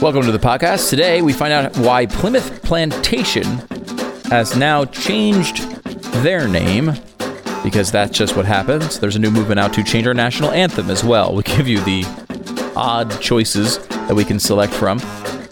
Welcome to the podcast. Today we find out why Plimoth Plantation has now changed their name because that's just what happens. There's a new movement out to change our national anthem as well. We give you the odd choices that we can select from.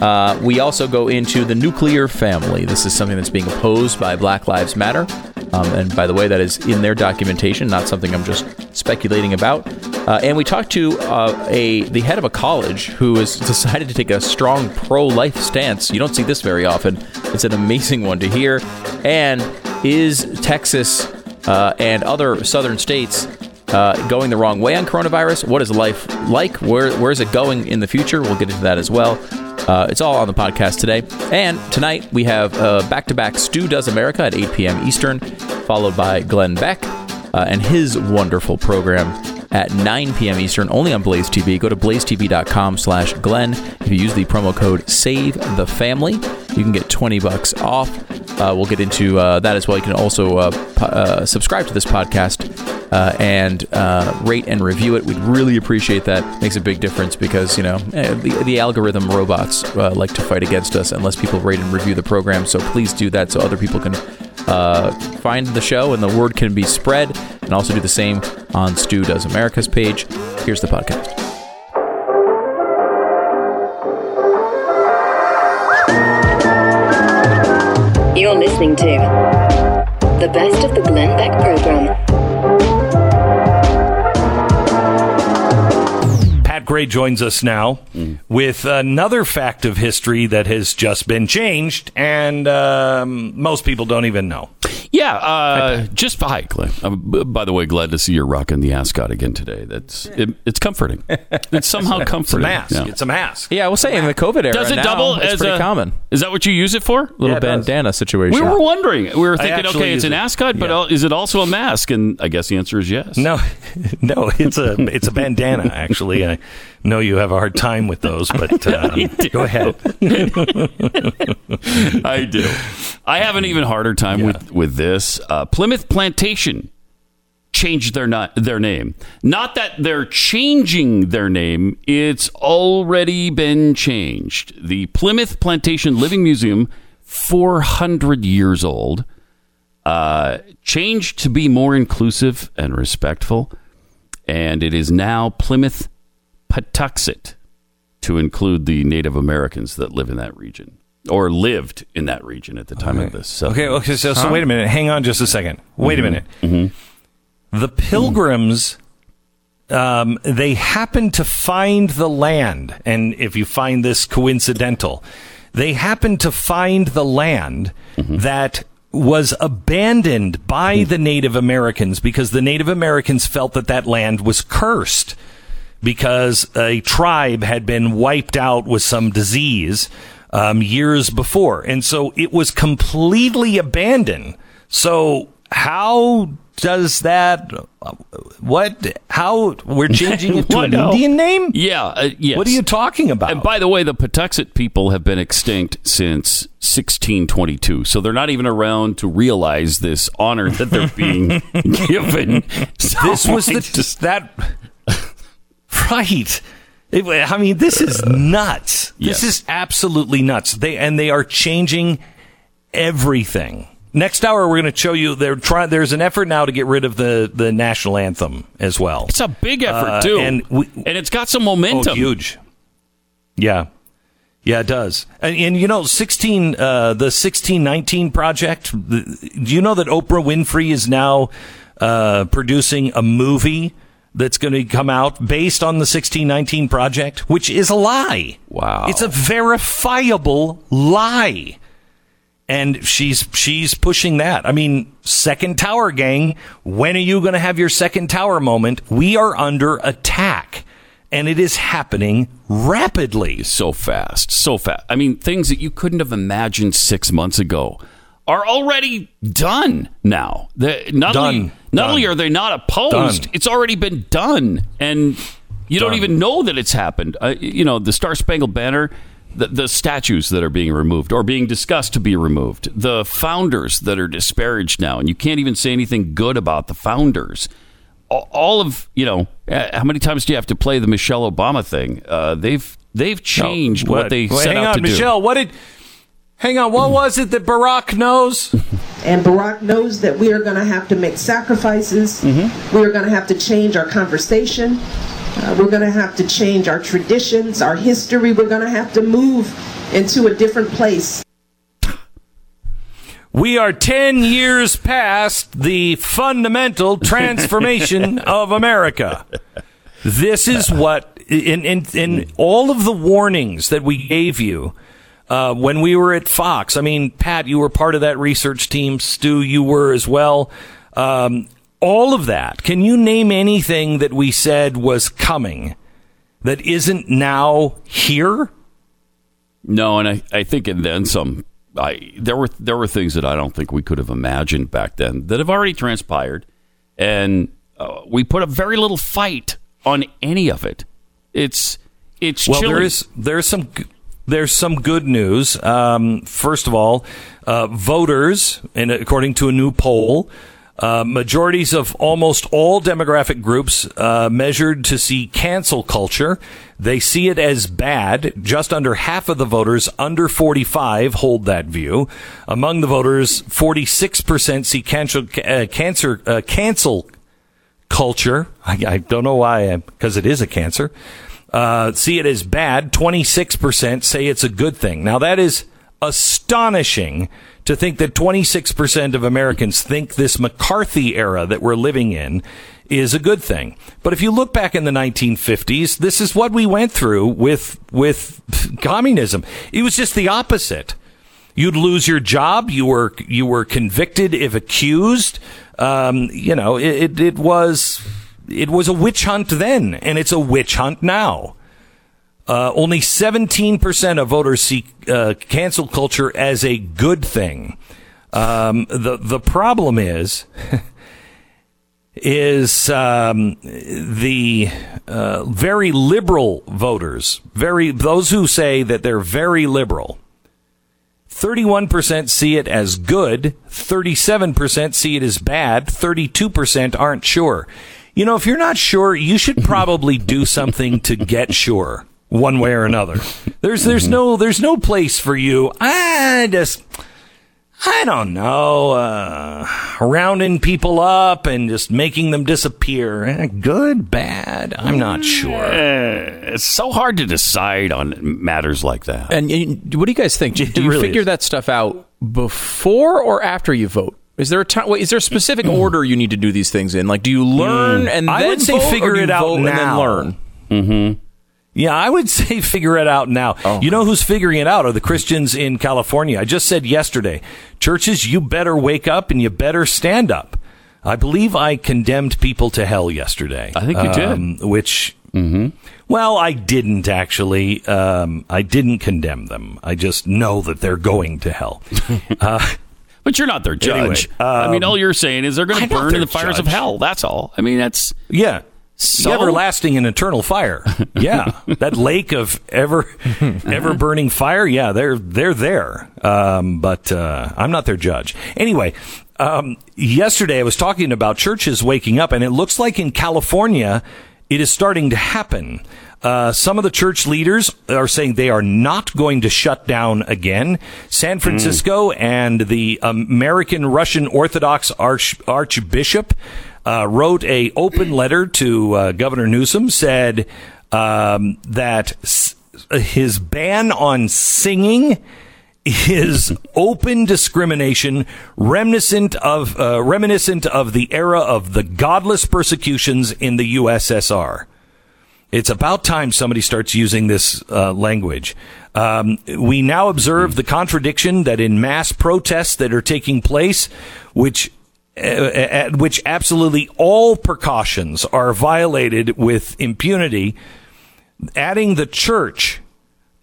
Uh, we also go into the nuclear family. This is something that's being opposed by Black Lives Matter. Um, and by the way, that is in their documentation, not something I'm just speculating about. Uh, and we talked to uh, a the head of a college who has decided to take a strong pro-life stance. You don't see this very often. It's an amazing one to hear. And is Texas uh, and other southern states uh, going the wrong way on coronavirus? What is life like? Where where is it going in the future? We'll get into that as well. Uh, it's all on the podcast today. And tonight we have uh, back-to-back Stu Does America at 8 p.m. Eastern, followed by Glenn Beck uh, and his wonderful program at 9 p.m. Eastern, only on Blaze TV. Go to blazetv.com slash. If you use the promo code SAVE the Family, you can get 20 bucks off. Uh, we'll get into uh, that as well. You can also uh, uh, subscribe to this podcast uh, and uh, rate and review it. We'd really appreciate that. Makes a big difference because you know eh, the, the algorithm robots uh, like to fight against us unless people rate and review the program. So please do that so other people can uh, find the show and the word can be spread. And also do the same on Stu Does America's page. Here's the podcast. You're listening to the best of the Glenn Beck program. Pat Gray joins us now with another fact of history that has just been changed, and um, most people don't even know. Yeah, uh, just hi, Glenn. Uh, by the way, glad to see you're rocking the ascot again today. That's it, it's comforting. It's somehow comforting. It's a comforting. mask. Yeah. It's a mask. Yeah, I will say in the COVID era, Does it now, double it's as pretty a common. Is that what you use it for? Little Yeah, it does. bandana situation. We were wondering. We were thinking, okay, it's use an it. ascot, but Yeah. uh, is it also a mask? And I guess the answer is yes. No, no, it's a it's a bandana. Actually, I know you have a hard time with those, but uh, go ahead. I do. I have an even harder time with with this. Uh, Plimoth Plantation changed their not their name. Not that they're changing their name; it's already been changed. The Plimoth Plantation Living Museum, four hundred years old, uh, changed to be more inclusive and respectful, and it is now Plimoth Patuxet to include the Native Americans that live in that region or lived in that region at the time of this. Okay, okay. So, so wait a minute. Hang on just a second. Wait a mm-hmm. minute. Mm-hmm. The pilgrims, um, they happened to find the land, and if you find this coincidental, they happened to find the land mm-hmm. that was abandoned by the Native Americans because the Native Americans felt that that land was cursed because a tribe had been wiped out with some disease um, years before. And so it was completely abandoned. So how does that, what, how, we're changing it to an No. Indian name? yeah, uh, yes. What are you talking about? And by the way, the Patuxet people have been extinct since 1622, so they're not even around to realize this honor that they're being given. So this was the, just- that, right. It- I mean, this is nuts. Yes. This is absolutely nuts. They and they are changing everything. Next hour, we're going to show you. They're trying. There's an effort now to get rid of the the national anthem as well. it's a big effort Uh, too, and we- and it's got some Oh, momentum. huge. Yeah. Yeah, it does. And, and you know, 16, uh, the 1619 project, the, do you know that Oprah Winfrey is now, uh, producing a movie that's going to come out based on the 1619 project, which is a lie. Wow. It's a verifiable lie. And she's she's pushing that. I mean, second tower gang, when are you going to have your second tower moment? We are under attack. and it is happening rapidly. So fast, so fast. I mean, things that you couldn't have imagined six months ago are already done now. The, not Done. only not Done. only are they not opposed, Done. it's already been done, and you don't even know that it's happened. Uh, you know, the Star Spangled Banner. The, the statues that are being removed or being discussed to be removed, the founders that are disparaged now, and you can't even say anything good about the founders. All- All of you know, uh, how many times do you have to play the Michelle Obama thing? Uh, they've they've changed what, they Wait, set hang out on, to Michelle. What did? Hang on. What was it that Barack knows? And Barack knows that we are going to have to make sacrifices. We are going to have to change our conversation. Uh, we're going to have to change our traditions, our history. We're going to have to move into a different place. We are 10 years past the fundamental transformation of America. This is what, in, in, in all of the warnings that we gave you uh, when we were at Fox, I mean, Pat, you were part of that research team. Stu, you were as well. Um, all of that. Can you name anything that we said was coming that isn't now here? No, and I, I think and then some. I there were there were things that I don't think we could have imagined back then that have already transpired, and uh, we put a very little fight on any of it. It's it's Well, chilling. there is there's some there's some good news. Um, first of all, uh, voters, and according to a new poll, uh, majorities of almost all demographic groups uh, measured to see cancel culture. They see it as bad. Just under half of the voters under 45 hold that view. Among the voters, 46% see cancel, uh, cancer, uh, cancel culture. I, I don't know why, because it is a cancer. Uh, see it as bad. 26% say it's a good thing. Now that is astonishing to think that 26% of Americans think this McCarthy era that we're living in is a good thing. But if you look back in the 1950s, this is what we went through with, with communism. It was just the opposite. You'd lose your job. You were you were convicted if accused. Um, you know, it, it, it was it was a witch hunt then, and it's a witch hunt now. Uh, only 17% of voters see uh, cancel culture as a good thing. Um, the the problem is is um, the uh, very liberal voters, very those who say that they're very liberal. 31% see it as good, 37% see it as bad, 32% aren't sure. You know, if you're not sure, you should probably do something to get sure one way or another. There's there's no there's no place for you. I just I don't know, uh, rounding people up and just making them disappear. Eh, Good, bad, I'm not sure. Uh, it's so hard to decide on matters like that. And, and what do you guys think? Do, do you really figure is. that stuff out before or after you vote? Is there a time? Wait, is there a specific order you need to do these things in? Like, do you learn and I would say vote, figure it out vote and then now. learn? Yeah, I would say figure it out now. You know who's figuring it out are the Christians in California. I just said yesterday, churches, you better wake up and you better stand up. I believe I condemned people to hell yesterday. I think you did. um, Which, well, I didn't actually. Um, I didn't condemn them. I just know that they're going to hell. But you're not their judge. Anyway, um, I mean, all you're saying is they're going to burn in the fires of hell. That's all. I mean, that's Yeah. So? everlasting and eternal fire. Yeah, that lake of ever, ever burning fire. Yeah, they're they're there. Um, but uh, I'm not their judge. Anyway, um, yesterday I was talking about churches waking up, and it looks like in California it is starting to happen. Uh, some of the church leaders are saying they are not going to shut down again. San Francisco and the American Russian Orthodox Arch- Archbishop uh, wrote a open letter to uh, Governor Newsom. Said um, that s- his ban on singing is open discrimination reminiscent of uh, reminiscent of the era of the godless persecutions in the USSR. It's about time somebody starts using this uh, language. Um, we now observe the contradiction that in mass protests that are taking place, which uh, at which absolutely all precautions are violated with impunity, adding the church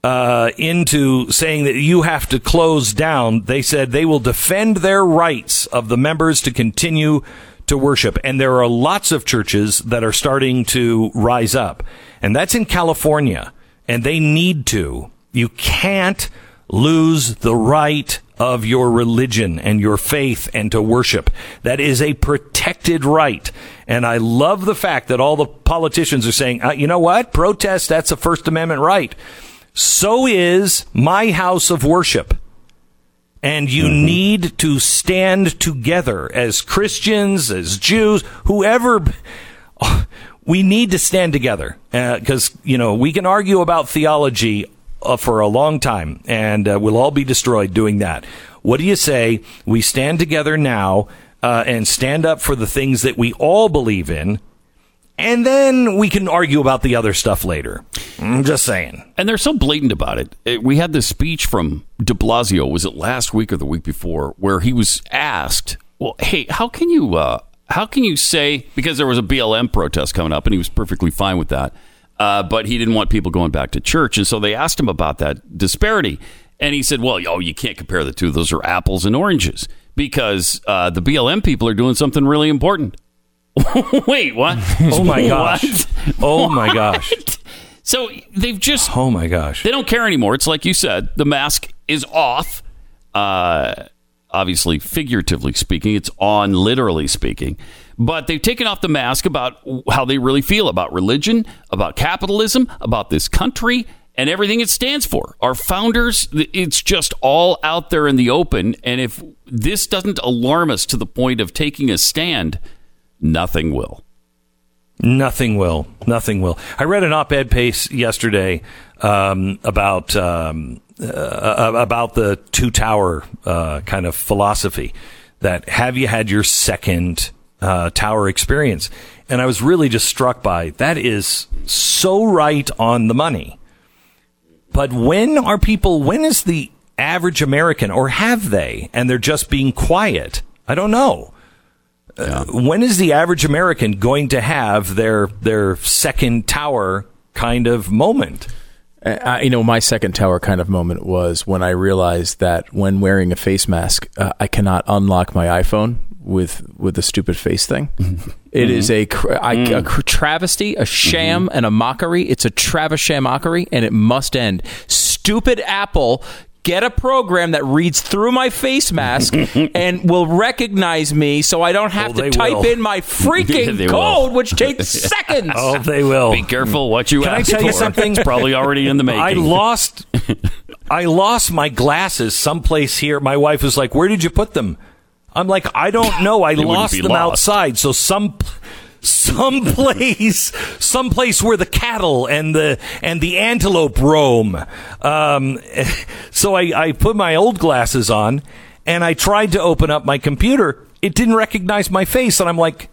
uh, into saying that you have to close down, they said they will defend their rights of the members to continue to worship. And there are lots of churches that are starting to rise up. And that's in California. And they need to. You can't lose the right of your religion and your faith and to worship. That is a protected right. And I love the fact that all the politicians are saying, uh, you know what? Protest, that's a First Amendment right. So is my house of worship. And you mm-hmm. need to stand together as Christians, as Jews, whoever. We need to stand together because, uh, you know, we can argue about theology uh, for a long time, and uh, we'll all be destroyed doing that. What do you say? We stand together now uh, and stand up for the things that we all believe in, and then we can argue about the other stuff later. I'm just saying. And they're so blatant about it. We had this speech from De Blasio. Was it last week or the week before, where he was asked, "Well, hey, how can you?" Uh, how can you say because there was a BLM protest coming up and he was perfectly fine with that uh, but he didn't want people going back to church. And so they asked him about that disparity. And he said, well, oh, you can't compare the two. Those are apples and oranges because uh, the BLM people are doing something really important. Wait, what? Oh my gosh. Oh my gosh. So they've just. Oh my gosh. They don't care anymore. It's like you said, the mask is off. Uh, obviously, figuratively speaking, it's on, literally speaking but they've taken off the mask about how they really feel about religion, about capitalism, about this country, and everything it stands for. Our founders, it's just all out there in the open. And if this doesn't alarm us to the point of taking a stand, nothing will. Nothing will. Nothing will. I read an op-ed piece yesterday um, about um, uh, about the two tower uh, kind of philosophy. That have you had your second uh, tower experience. And I was really just struck by that is so right on the money. But when are people, when is the average American, or have they, and they're just being quiet? I don't know. Uh, yeah. Uh, when is the average American going to have their their second tower kind of moment? I, you know, my second tower kind of moment was when I realized that when wearing a face mask, uh, I cannot unlock my iPhone with with the stupid face thing. It is a, I, a mm. travesty, a sham, mm-hmm. and a mockery. It's a Travis sham mockery, and it must end. Stupid Apple. Get a program that reads through my face mask and will recognize me so I don't have oh, to type will. in my freaking code, which takes seconds. Oh, they will. Be careful what you Can I tell for. you something? It's probably already in the making. I lost I lost my glasses someplace here. My wife was like, "Where did you put them?" I'm like, I don't know. I lost them lost. outside. So some some place, where the cattle and the and the antelope roam. Um, so I, I put my old glasses on and I tried to open up my computer. It didn't recognize my face, and I'm like,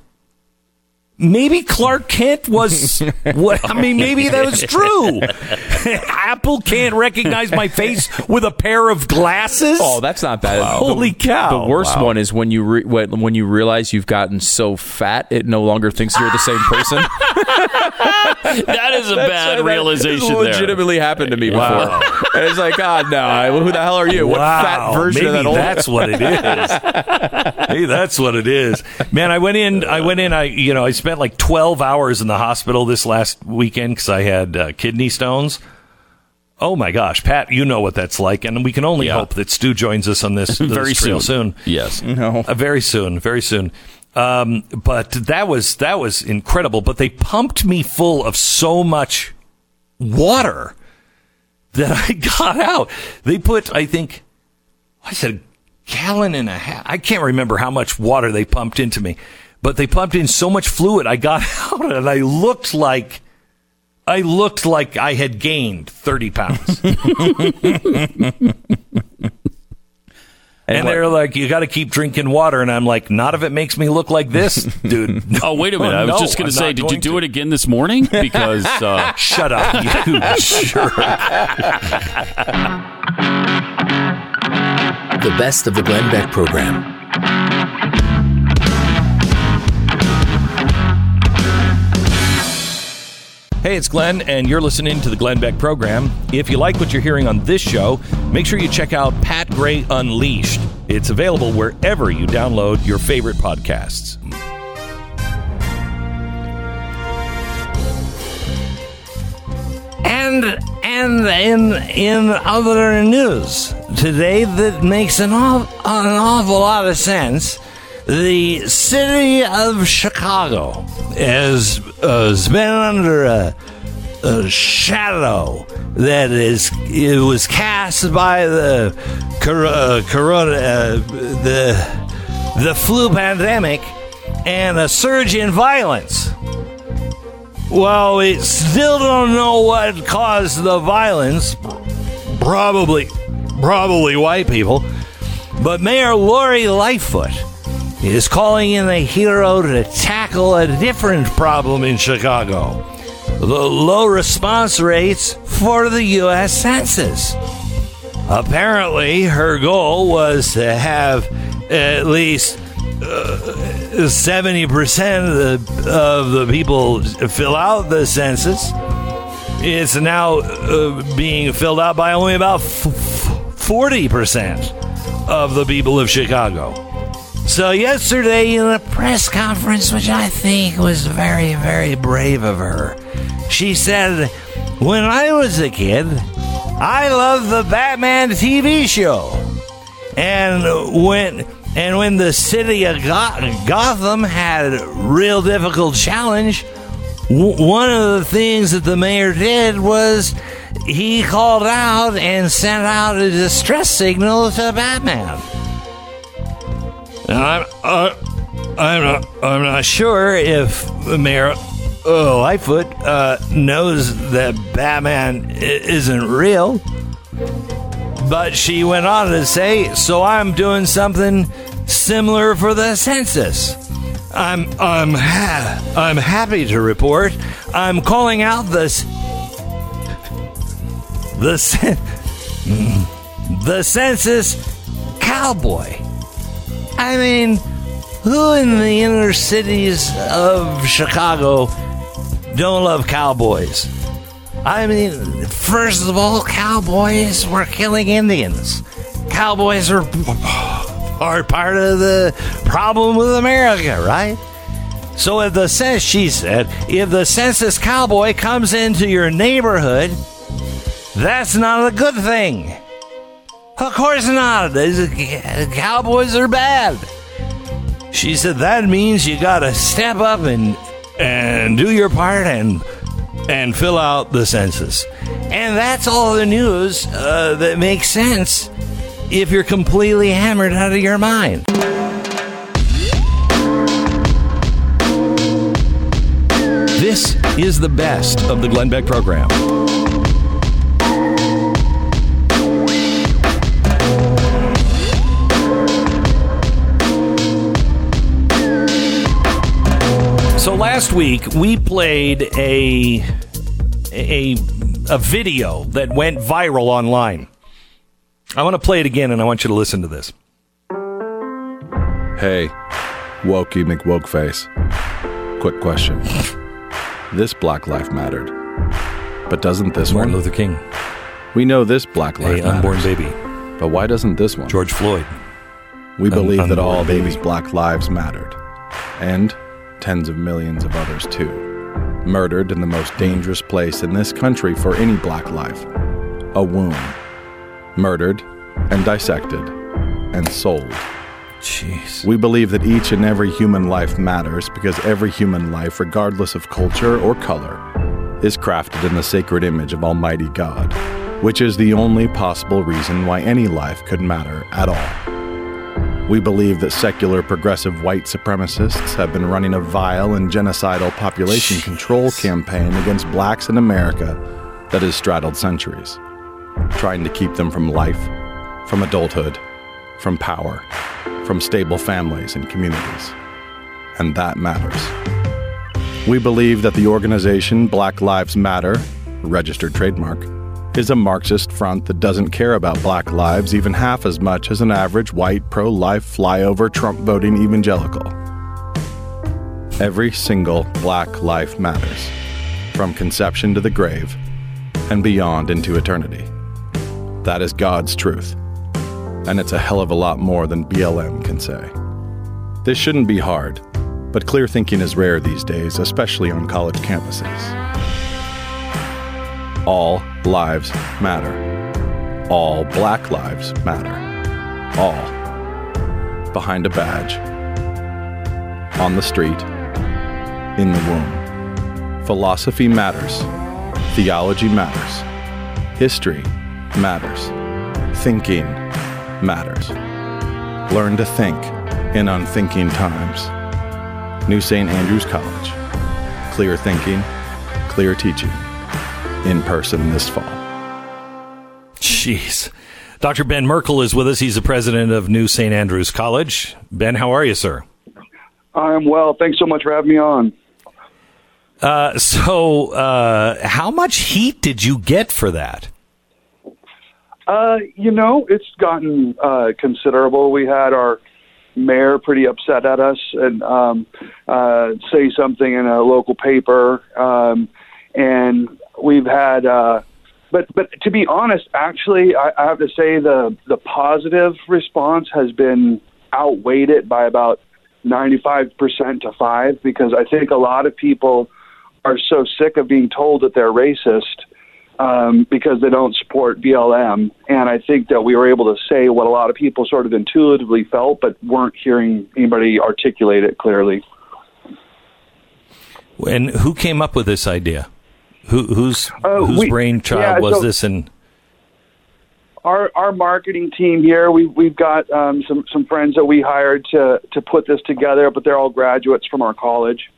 maybe Clark Kent was what I mean maybe that was true. Apple can't recognize my face with a pair of glasses. Oh, that's not bad. Wow. Holy cow. The worst wow. one is when you re- when you realize you've gotten so fat it no longer thinks you're the same person. that is a bad that, realization that legitimately there. happened to me before. Wow. And it's like, God, no, who the hell are you? What fat version maybe of that old That's what it is. hey, that's what it is. Man, I went in I went in I you know, I spent like 12 hours in the hospital this last weekend because I had uh, kidney stones. Oh my gosh, Pat, you know what that's like, and we can only yeah. hope that Stu joins us on this, very soon. soon. Yes, no, uh, very soon, very soon. Um, but that was that was incredible. But they pumped me full of so much water that I got out. They put, I think, I said a gallon and a half. I can't remember how much water they pumped into me but they pumped in so much fluid. I got out and I looked like I looked like I had gained 30 pounds. And, and they're like, you got to keep drinking water. And I'm like, not if it makes me look like this, dude. oh, wait a minute. I was just going to say, did you do to. it again this morning? Because. Uh... Shut up, you jerk. The best of the Glenn Beck program. Hey, it's Glenn, and you're listening to the Glenn Beck program. If you like what you're hearing on this show, make sure you check out Pat Gray Unleashed. It's available wherever you download your favorite podcasts. And and in in other news today that makes an, aw- an awful lot of sense. The city of Chicago has, uh, has been under a, a shadow that is it was cast by the uh, corona uh, the the flu pandemic and a surge in violence. Well, we still don't know what caused the violence. Probably, probably white people. But Mayor Lori Lightfoot is calling in a hero to tackle a different problem in Chicago the low response rates for the U.S. Census. Apparently, her goal was to have at least seventy percent of the of the people fill out the census. It's now uh, being filled out by only about forty percent of the people of Chicago. So yesterday in a press conference, which I think was very, very brave of her, she said, "When I was a kid, I loved the Batman TV show, and when." And when the city of Go- Gotham had a real difficult challenge, w- one of the things that the mayor did was he called out and sent out a distress signal to Batman. I'm, uh, I'm, not, I'm not sure if Mayor uh, Lightfoot uh, knows that Batman i- isn't real. But she went on to say, "So I'm doing something similar for the census. I'm I'm ha- I'm happy to report I'm calling out the s- the the census cowboy. I mean, who in the inner cities of Chicago don't love cowboys? I mean, first of all, cowboys were killing Indians. Cowboys are, are part of the problem with America, right? So if the census, she said, if the census cowboy comes into your neighborhood, that's not a good thing. Of course not. The Cowboys are bad. She said that means you gotta step up and and do your part and and fill out the census. And that's all the news uh, that makes sense if you're completely hammered out of your mind. This is the best of the Glenn Beck program. So last week we played a a a video that went viral online. I want to play it again and I want you to listen to this. Hey, wokey McWokeface. Quick question. This Black Life mattered. But doesn't this Martin one? Luther King, We know this Black life a Life unborn matters. baby. But why doesn't this one? George Floyd. we believe that unborn all baby. these black lives mattered. And tens of millions of others too. Murdered in the most dangerous place in this country for any black life. A womb. Murdered and dissected and sold. Jeez. We believe that each and every human life matters because every human life, regardless of culture or color, is crafted in the sacred image of Almighty God, which is the only possible reason why any life could matter at all. We believe that secular progressive white supremacists have been running a vile and genocidal population control campaign against blacks in America that has straddled centuries, trying to keep them from life, from adulthood, from power, from stable families and communities. And that matters. We believe that the organization Black Lives Matter, registered trademark, is a Marxist front that doesn't care about black lives even half as much as an average white pro life flyover Trump voting evangelical. Every single black life matters. from conception to the grave, and beyond into eternity. That is God's truth. And it's a hell of a lot more than BLM can say. This shouldn't be hard, but clear thinking is rare these days, especially on college campuses. All lives matter. All black lives matter. All. Behind a badge. On the street. In the womb. Philosophy matters. Theology matters. History matters. Thinking matters. Learn to think in unthinking times. New St. Andrews College. Clear thinking, clear teaching. In person this fall. Jeez. Dr. Ben Merkle is with us. He's the president of New St. Andrews College. Ben, how are you, sir? I'm well. Thanks so much for having me on. Uh, so, uh, how much heat did you get for that? Uh, you know, it's gotten uh, considerable. We had our mayor pretty upset at us and um, uh, say something in a local paper, um, and we've had. Uh, but but to be honest, actually, I, I have to say the the positive response has been outweighed by about ninety five percent to five because I think a lot of people are so sick of being told that they're racist um, because they don't support BLM. And I think that we were able to say what a lot of people sort of intuitively felt, but weren't hearing anybody articulate it clearly. And who came up with this idea? Who, whose Uh, whose we- brainchild yeah, was so- this? And Our our marketing team here, we we've got um, some some friends that we hired to to put this together, but they're all graduates from our college.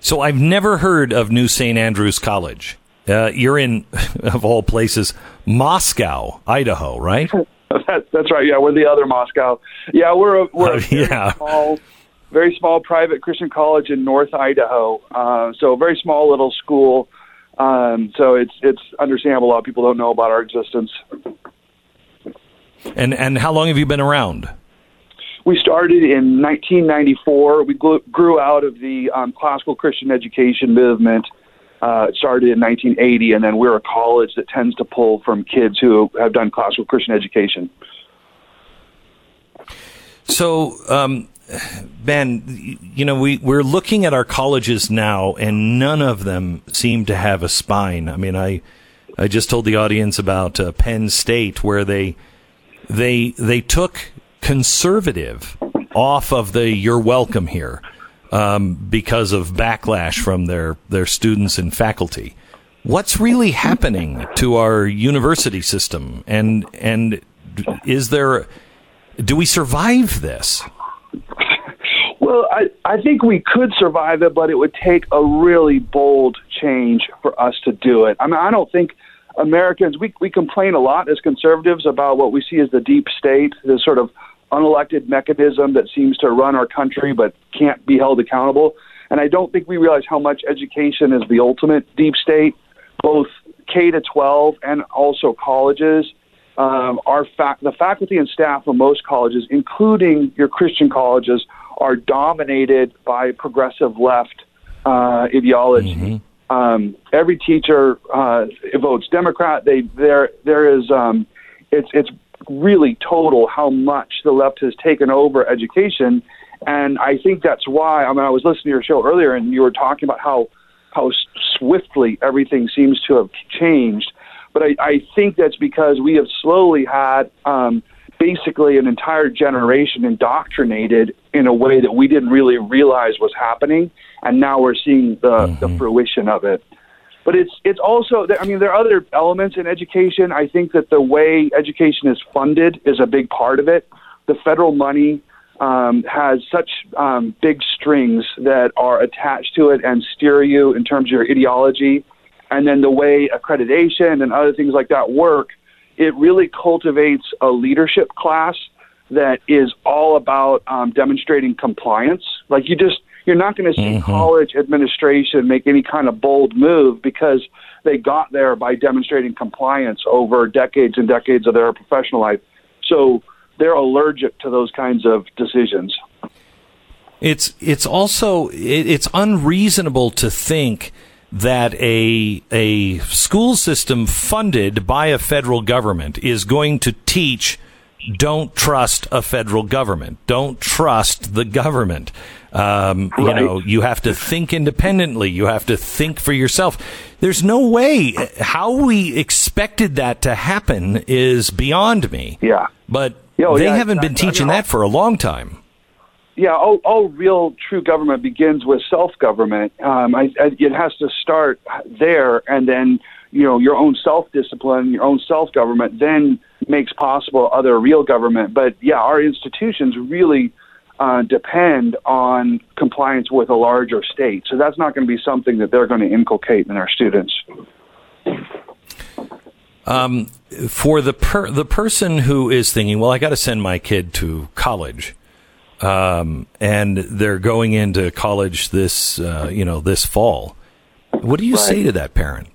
so I've never heard of New St. Andrews College. Uh, you're in, of all places, Moscow, Idaho, right? That, that's right. Yeah, we're the other Moscow. Yeah, we're a, we're a Uh, yeah. small, very small private Christian college in North Idaho. Uh, so a very small little school. Um, so it's it's understandable. A lot of people don't know about our existence. And and how long have you been around? We started in 1994. We grew out of the um, classical Christian education movement. Uh, it started in 1980, and then we're a college that tends to pull from kids who have done classical Christian education. So, um, Ben, you know, we, we're looking at our colleges now, and none of them seem to have a spine. I mean, I, I just told the audience about uh, Penn State, where they, they, they took conservative off of the "You're welcome here" um, because of backlash from their their students and faculty. What's really happening to our university system, and and is there do we survive this? Well, I, I think we could survive it, but it would take a really bold change for us to do it. I mean, I don't think Americans, we, we complain a lot as conservatives about what we see as the deep state, this sort of unelected mechanism that seems to run our country but can't be held accountable. And I don't think we realize how much education is the ultimate deep state, both K to 12 and also colleges. Um, our fac- the faculty and staff of most colleges, including your Christian colleges, are dominated by progressive left uh, ideology. Um, every teacher uh, votes Democrat. They there there is um, it's it's really total how much the left has taken over education, and I think that's why. I mean, I was listening to your show earlier, and you were talking about how how swiftly everything seems to have changed. But I, I think that's because we have slowly had um, basically an entire generation indoctrinated in a way that we didn't really realize was happening, and now we're seeing the, the fruition of it. But it's it's also I mean there are other elements in education. I think that the way education is funded is a big part of it. The federal money um, has such um, big strings that are attached to it and steer you in terms of your ideology, and then the way accreditation and other things like that work. It really cultivates a leadership class that is all about um, demonstrating compliance. Like you just you're not going to see college administration make any kind of bold move because they got there by demonstrating compliance over decades and decades of their professional life. So they're allergic to those kinds of decisions. It's it's also it, it's unreasonable to think that a a school system funded by a federal government is going to teach don't trust a federal government. Don't trust the government. Um, You Right. know, you have to think independently. You have to think for yourself. There's no way how we expected that to happen is beyond me. Yeah. But Yo, they yeah, haven't been I- I mean, teaching that for a long time. Yeah, all, all real true government begins with self government. Um, I, I, it has to start there, and then you know your own self discipline, your own self government, then makes possible other real government. But yeah, our institutions really uh, depend on compliance with a larger state, so that's not going to be something that they're going to inculcate in our students. Um, for the per- the person who is thinking, well, I got to send my kid to college, um, and they're going into college this uh, you know this fall. What do you say to that parent?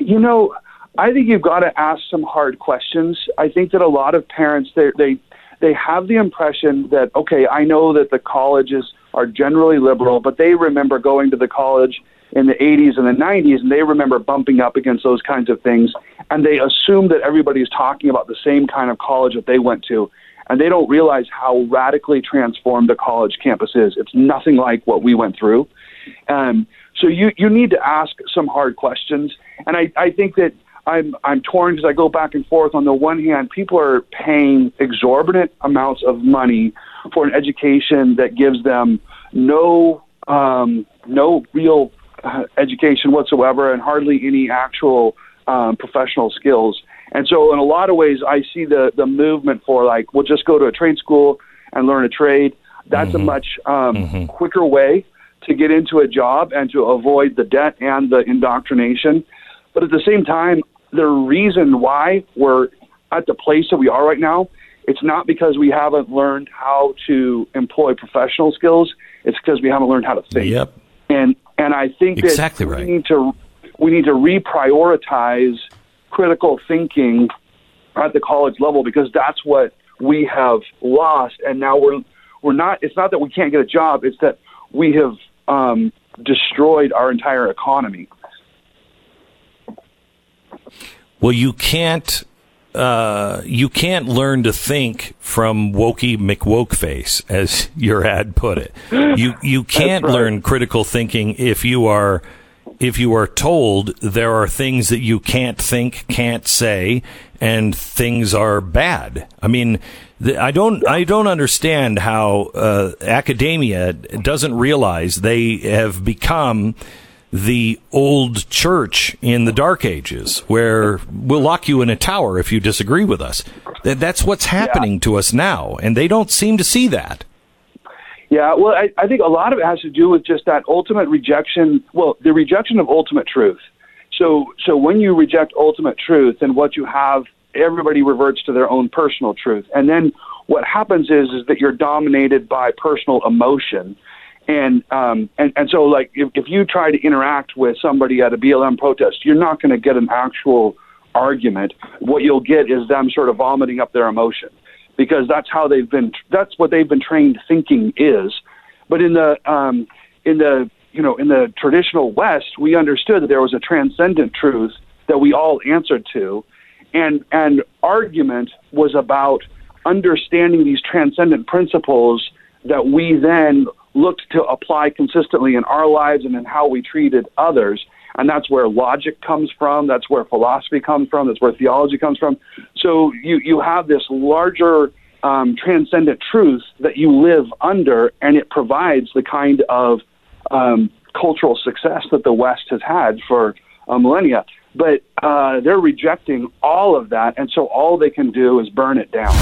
You know, I think you've got to ask some hard questions. I think that a lot of parents they they they have the impression that okay, I know that the colleges are generally liberal, but they remember going to the college in the 80s and the 90s and they remember bumping up against those kinds of things and they assume that everybody's talking about the same kind of college that they went to and they don't realize how radically transformed the college campus is. It's nothing like what we went through. Um, so you you need to ask some hard questions, and I I think that I'm I'm torn because I go back and forth. On the one hand, people are paying exorbitant amounts of money for an education that gives them no um, no real uh, education whatsoever, and hardly any actual um, professional skills. And so, in a lot of ways, I see the the movement for like, we'll just go to a trade school and learn a trade. That's a much um, quicker way to get into a job and to avoid the debt and the indoctrination. But at the same time, the reason why we're at the place that we are right now, it's not because we haven't learned how to employ professional skills. It's because we haven't learned how to think. Yep. And and I think Exactly that right. we need to we need to reprioritize critical thinking at the college level because that's what we have lost and now we're we're not it's not that we can't get a job it's that we have um, destroyed our entire economy Well, you can't uh, you can't learn to think from wokey McWokeface, as your ad put it. You you can't right. learn critical thinking if you are if you are told there are things that you can't think, can't say, and things are bad. I mean, I don't I don't understand how uh, academia doesn't realize they have become the old church in the dark ages where we'll lock you in a tower if you disagree with us. That- that's what's happening to us now and they don't seem to see that Yeah, well, I, I think a lot of it has to do with just that ultimate rejection. Well, the rejection of ultimate truth. So, so when you reject ultimate truth, then what you have, everybody reverts to their own personal truth, and then what happens is is that you're dominated by personal emotion, and um, and and so like if, if you try to interact with somebody at a BLM protest, you're not going to get an actual argument. What you'll get is them sort of vomiting up their emotion because that's how they've been that's what they've been trained thinking is. But in the um in the you know in the traditional west we understood that there was a transcendent truth that we all answered to. And and argument was about understanding these transcendent principles that we then looked to apply consistently in our lives and in how we treated others and that's where logic comes from. That's where philosophy comes from. That's where theology comes from. So you you have this larger um, transcendent truth that you live under and it provides the kind of um, cultural success that the west has had for millennia. But uh, they're rejecting all of that and so all they can do is burn it down